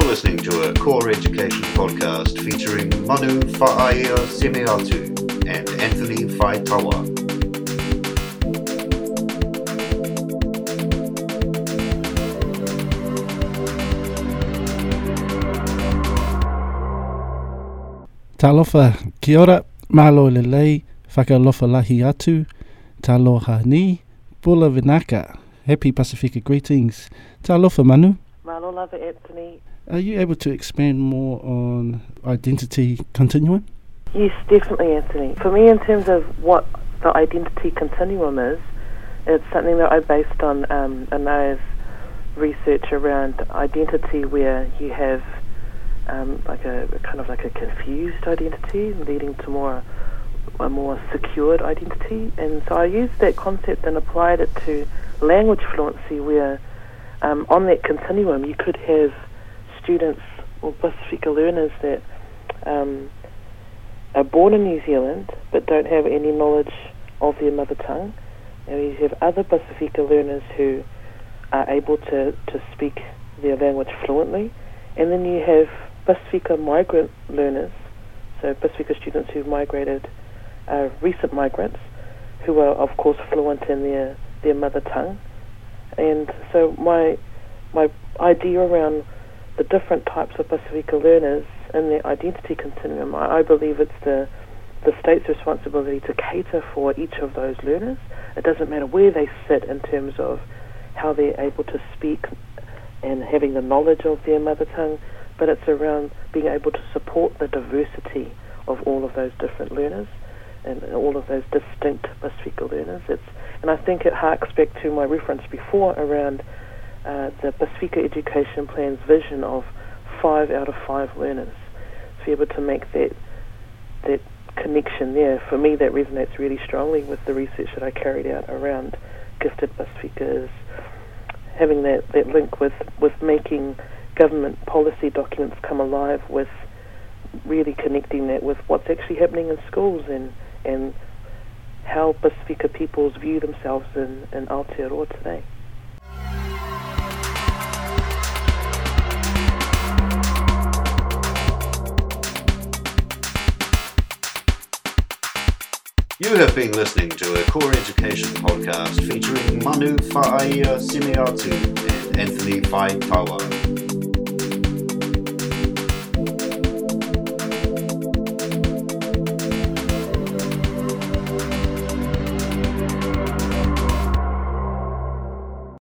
listening to a core education podcast featuring Manu Fa'aia Semeatu and Anthony Faitawa. Talofa, kia ora, malo le lei, fakalofa lahi atu, taloha ni, bula vinaka. Happy Pasifika greetings. Talofa Manu. Anthony. Are you able to expand more on identity continuum? Yes, definitely, Anthony. For me, in terms of what the identity continuum is, it's something that I based on um, Anae's research around identity, where you have um, like a kind of like a confused identity, leading to more a more secured identity. And so I used that concept and applied it to language fluency, where um, on that continuum you could have students or Pasifika learners that um, are born in New Zealand but don't have any knowledge of their mother tongue. And you have other Pasifika learners who are able to, to speak their language fluently. And then you have Pasifika migrant learners, so Pasifika students who've migrated, uh, recent migrants, who are of course fluent in their, their mother tongue. And so my my idea around the different types of Pasifika learners in the identity continuum, I, I believe it's the the state's responsibility to cater for each of those learners. It doesn't matter where they sit in terms of how they're able to speak and having the knowledge of their mother tongue, but it's around being able to support the diversity of all of those different learners and all of those distinct Pasifika learners. It's, I think it harks back to my reference before around uh, the Pasifika Education Plan's vision of five out of five learners. To be able to make that that connection there, for me, that resonates really strongly with the research that I carried out around gifted Pasifikas, having that, that link with, with making government policy documents come alive with really connecting that with what's actually happening in schools and, and how Pasifika peoples view themselves in, in Aotearoa today. You have been listening to a core education podcast featuring Manu Fa'aia uh, Semeatu and Anthony Faitawa.